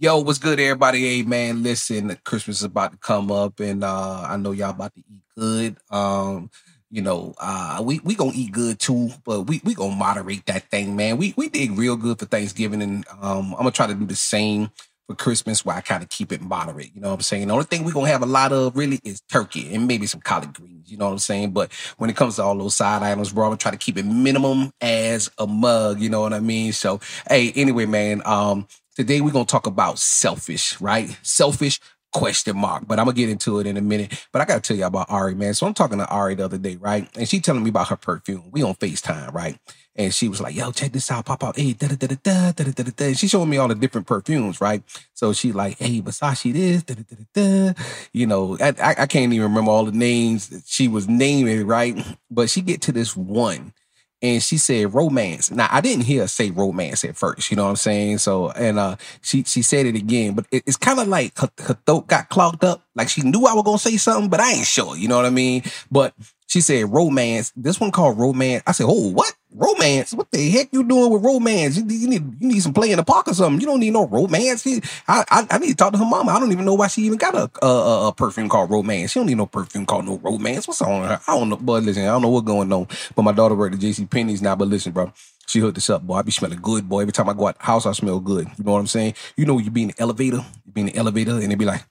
Yo, what's good, everybody? Hey, man, listen, Christmas is about to come up, and uh, I know y'all about to eat good. Um, you know, uh, we we gonna eat good too, but we we gonna moderate that thing, man. We we did real good for Thanksgiving, and um, I'm gonna try to do the same for Christmas, where I kind of keep it moderate. You know what I'm saying? The only thing we're gonna have a lot of really is turkey and maybe some collard greens. You know what I'm saying? But when it comes to all those side items, bro, I'm gonna try to keep it minimum as a mug. You know what I mean? So, hey, anyway, man, um, today we're gonna talk about selfish, right? Selfish question mark. But I'm gonna get into it in a minute. But I gotta tell you about Ari, man. So I'm talking to Ari the other day, right? And she telling me about her perfume. We on FaceTime, right? And she was like, yo, check this out, pop out. Hey, da da da da da da da da. She showing me all the different perfumes, right? So she like, hey, Versace this, da da da da da. You know, I, I, I can't even remember all the names she was naming, right? But she get to this one and she said romance. Now I didn't hear her say romance at first, you know what I'm saying? So and uh she she said it again, but it, it's kind of like her, her throat got clogged up. Like she knew I was gonna say something, but I ain't sure, you know what I mean? But she said romance. This one called romance. I said, oh, what? Romance? What the heck you doing with romance? You, you need you need some play in the park or something. You don't need no romance. I, I, I need to talk to her mama. I don't even know why she even got a, a, a perfume called romance. She don't need no perfume called no romance. What's on her? I don't know. But listen, I don't know what's going on. But my daughter worked at JC Penney's now. But listen, bro. She hooked us up, boy. I be smelling good, boy. Every time I go out the house, I smell good. You know what I'm saying? You know, you be in the elevator, you be in the elevator, and it be like,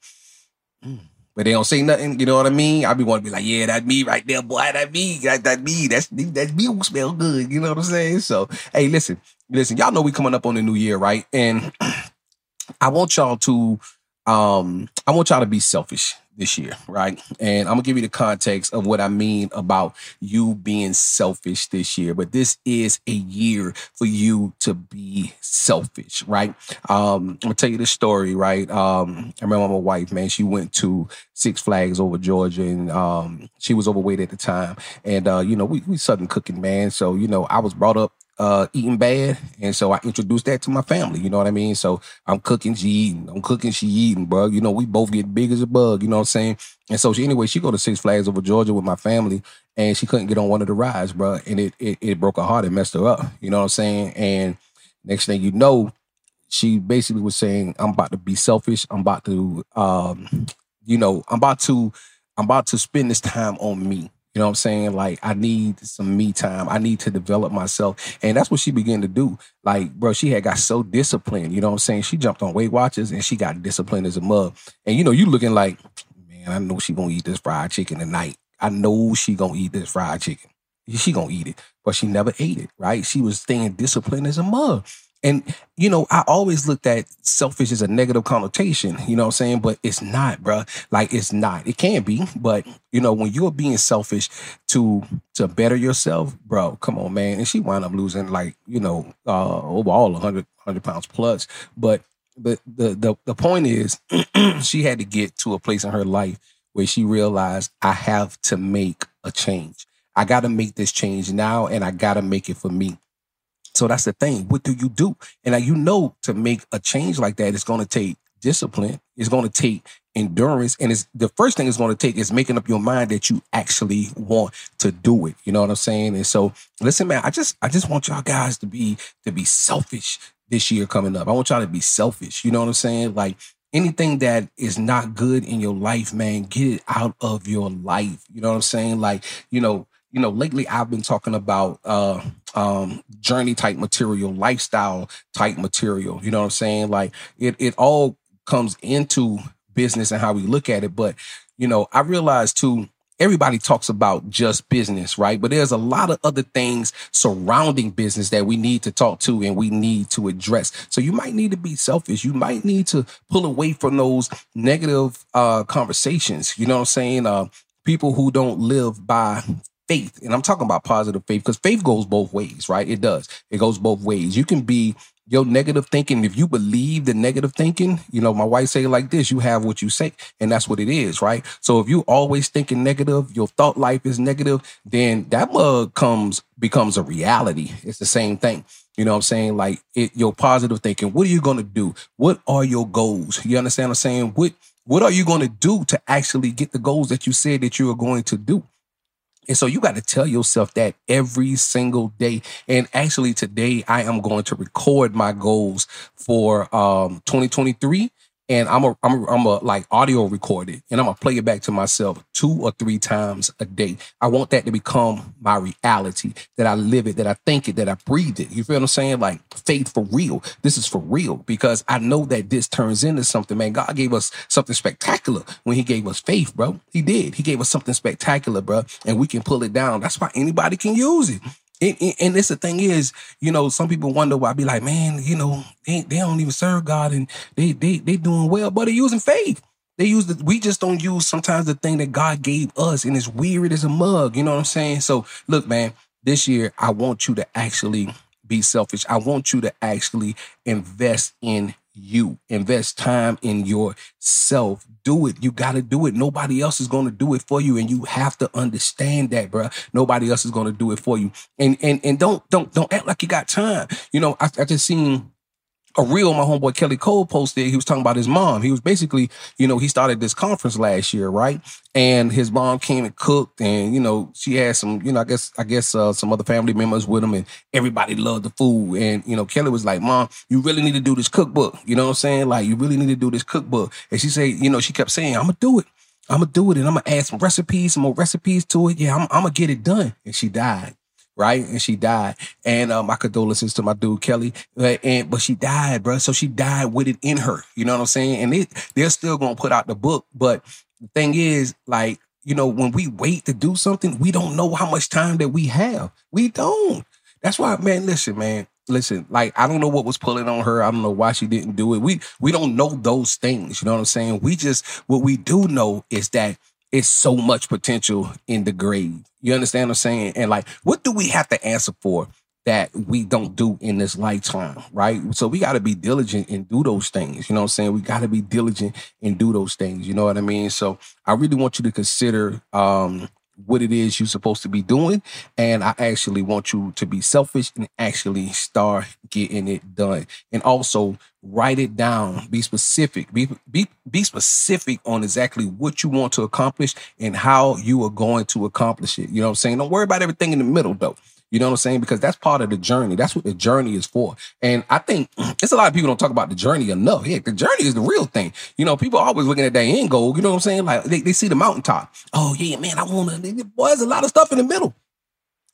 mm but they don't say nothing. You know what I mean? I be want to be like, yeah, that me right there, boy. That me, that, that me. That's that me smell good. You know what I'm saying? So, hey, listen, listen. Y'all know we coming up on the new year, right? And I want y'all to, um, I want y'all to be selfish this year, right? And I'm gonna give you the context of what I mean about you being selfish this year. But this is a year for you to be selfish, right? Um, I'm gonna tell you the story, right? Um, I remember my wife, man, she went to Six Flags over Georgia, and um, she was overweight at the time. And uh, you know, we we southern cooking, man. So you know, I was brought up uh, eating bad. And so I introduced that to my family. You know what I mean? So I'm cooking, she eating. I'm cooking, she eating, bro. You know, we both get big as a bug. You know what I'm saying? And so she, anyway, she go to Six Flags over Georgia with my family, and she couldn't get on one of the rides, bro. And it it, it broke her heart. It messed her up. You know what I'm saying? And next thing you know, she basically was saying, "I'm about to be selfish. I'm about to, um, you know, I'm about to, I'm about to spend this time on me." You know what I'm saying? Like, I need some me time. I need to develop myself. And that's what she began to do. Like, bro, she had got so disciplined. You know what I'm saying? She jumped on Weight Watchers and she got disciplined as a mug. And you know, you looking like, man, I know she gonna eat this fried chicken tonight. I know she gonna eat this fried chicken. She gonna eat it. But she never ate it, right? She was staying disciplined as a mug. And, you know, I always looked at selfish as a negative connotation, you know what I'm saying? But it's not, bro. Like it's not. It can be, but you know, when you're being selfish to to better yourself, bro, come on, man. And she wound up losing like, you know, uh overall 100, 100 pounds plus. But the, the the the point is she had to get to a place in her life where she realized I have to make a change. I got to make this change now and I got to make it for me. So that's the thing. What do you do? And you know, to make a change like that, it's going to take discipline. It's going to take endurance. And it's the first thing it's going to take is making up your mind that you actually want to do it. You know what I'm saying? And so listen, man, I just, I just want y'all guys to be, to be selfish this year coming up. I want y'all to be selfish. You know what I'm saying? Like anything that is not good in your life, man, get it out of your life. You know what I'm saying? Like, you know, you know, lately I've been talking about uh um journey type material, lifestyle type material. You know what I'm saying? Like it it all comes into business and how we look at it. But, you know, I realized too, everybody talks about just business, right? But there's a lot of other things surrounding business that we need to talk to and we need to address. So you might need to be selfish. You might need to pull away from those negative uh, conversations. You know what I'm saying? Uh, people who don't live by faith. And I'm talking about positive faith because faith goes both ways, right? It does. It goes both ways. You can be your negative thinking, if you believe the negative thinking, you know, my wife say like this, you have what you say, and that's what it is, right? So if you always thinking negative, your thought life is negative, then that mug comes becomes a reality. It's the same thing. You know what I'm saying? Like it, your positive thinking, what are you gonna do? What are your goals? You understand what I'm saying? What what are you gonna do to actually get the goals that you said that you are going to do? And so you got to tell yourself that every single day. And actually today I am going to record my goals for um 2023 and I'm a, I'm a, I'm a like audio record it and I'm gonna play it back to myself two or three times a day. I want that to become my reality, that I live it, that I think it, that I breathe it. You feel what I'm saying? Like faith for real. This is for real because I know that this turns into something, man. God gave us something spectacular when he gave us faith, bro. He did. He gave us something spectacular, bro. And we can pull it down. That's why anybody can use it. And, and this the thing is, you know, some people wonder why I be like, man, you know, they, they don't even serve God and they they they doing well, but they're using faith. They use the we just don't use sometimes the thing that God gave us, and it's weird as a mug. You know what I'm saying? So look, man, this year I want you to actually be selfish. I want you to actually invest in you. Invest time in yourself. Do it. You got to do it. Nobody else is going to do it for you, and you have to understand that, bro. Nobody else is going to do it for you. And and and don't don't don't act like you got time. You know, I, I just seen a reel my homeboy Kelly Cole posted. He was talking about his mom. He was basically, you know, he started this conference last year, right? And his mom came and cooked, and you know, she had some, you know, I guess, I guess, uh, some other family members with him, and everybody loved the food. And you know, Kelly was like, "Mom, you really need to do this cookbook." You know what I'm saying? Like, you really need to do this cookbook. And she said, you know, she kept saying, "I'm gonna do it." I'm gonna do it and I'm gonna add some recipes, some more recipes to it. Yeah, I'm, I'm gonna get it done. And she died right? And she died. And uh, my condolences to my dude Kelly. And but she died, bro. So she died with it in her. You know what I'm saying? And it, they're still gonna put out the book. But the thing is, like, you know, when we wait to do something, we don't know how much time that we have. We don't. That's why, man. Listen, man. Listen, like I don't know what was pulling on her. I don't know why she didn't do it. We we don't know those things. You know what I'm saying? We just what we do know is that it's so much potential in the grave. You understand what I'm saying? And like, what do we have to answer for that we don't do in this lifetime, right? So we got to be diligent and do those things. You know what I'm saying? We got to be diligent and do those things. You know what I mean? So I really want you to consider um, what it is you're supposed to be doing. And I actually want you to be selfish and actually start getting it done. And also write it down. Be specific. Be, be, be specific on exactly what you want to accomplish and how you are going to accomplish it. You know what I'm saying? Don't worry about everything in the middle though. You know what I'm saying? Because that's part of the journey. That's what the journey is for. And I think it's a lot of people don't talk about the journey enough. Yeah, the journey is the real thing. You know, people are always looking at their end goal. You know what I'm saying? Like they, they see the mountaintop. Oh yeah, man, I want to. Boy, there's a lot of stuff in the middle.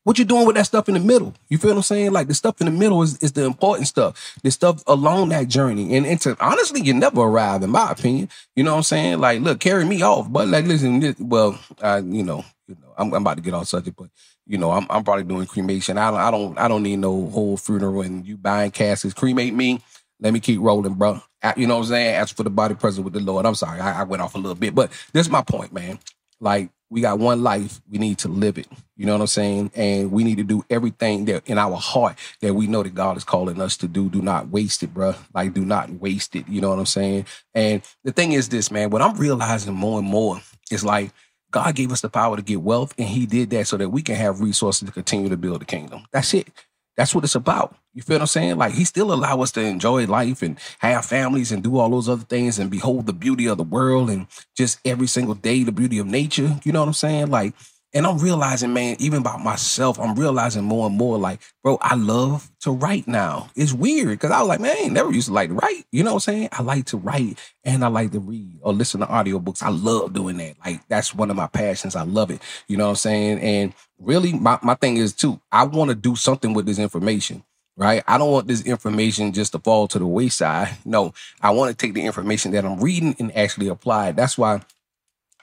What you doing with that stuff in the middle? You feel what I'm saying? Like the stuff in the middle is, is the important stuff. The stuff along that journey. And, and to, honestly, you never arrive, in my opinion. You know what I'm saying? Like, look, carry me off. But like, listen, well, I, you know, you know, I'm, I'm about to get off subject, but you know, I'm, I'm probably doing cremation. I don't, I don't, I don't need no whole funeral and you buying caskets. Cremate me. Let me keep rolling, bro. You know what I'm saying? As for the body present with the Lord. I'm sorry, I, I went off a little bit, but this is my point, man. Like we got one life, we need to live it. You know what I'm saying? And we need to do everything that in our heart that we know that God is calling us to do. Do not waste it, bro. Like do not waste it. You know what I'm saying? And the thing is this, man. What I'm realizing more and more is like God gave us the power to get wealth, and He did that so that we can have resources to continue to build the kingdom. That's it. That's what it's about. You feel what I'm saying? Like He still allow us to enjoy life and have families and do all those other things and behold the beauty of the world and just every single day the beauty of nature. You know what I'm saying? Like and I'm realizing, man, even about myself, I'm realizing more and more, like, bro, I love to write now. It's weird because I was like, man, I never used to like to write. You know what I'm saying? I like to write and I like to read or listen to audiobooks. I love doing that. Like, that's one of my passions. I love it. You know what I'm saying? And really, my, my thing is too, I want to do something with this information right? I don't want this information just to fall to the wayside. No, I want to take the information that I'm reading and actually apply it. That's why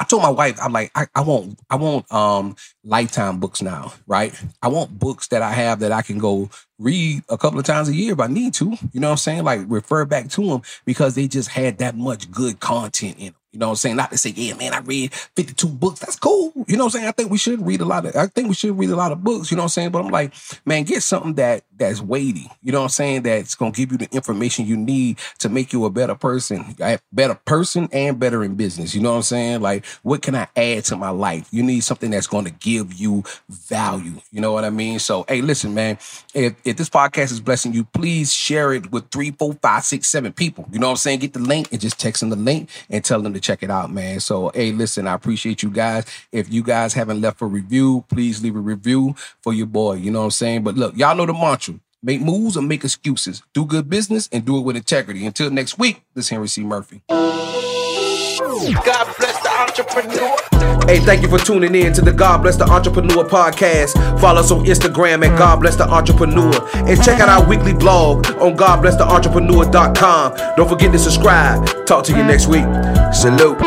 I told my wife, I'm like, I, I want, I want um lifetime books now, right? I want books that I have that I can go read a couple of times a year if I need to. You know what I'm saying? Like refer back to them because they just had that much good content in them. You know what I'm saying? Not to say, yeah, man, I read 52 books. That's cool. You know what I'm saying? I think we should read a lot of, I think we should read a lot of books. You know what I'm saying? But I'm like, man, get something that that's weighty. You know what I'm saying? That's gonna give you the information you need to make you a better person, a better person and better in business. You know what I'm saying? Like, what can I add to my life? You need something that's gonna give you value. You know what I mean? So, hey, listen, man. If if this podcast is blessing you, please share it with three, four, five, six, seven people. You know what I'm saying? Get the link and just text them the link and tell them to check it out, man. So, hey, listen, I appreciate you guys. If you guys haven't left a review, please leave a review for your boy. You know what I'm saying? But look, y'all know the mantra. Make moves or make excuses. Do good business and do it with integrity. Until next week, this is Henry C. Murphy. God bless the entrepreneur. Hey, thank you for tuning in to the God Bless the Entrepreneur podcast. Follow us on Instagram at God Bless the Entrepreneur. And check out our weekly blog on GodBlessTheEntrepreneur.com. Don't forget to subscribe. Talk to you next week. Salute.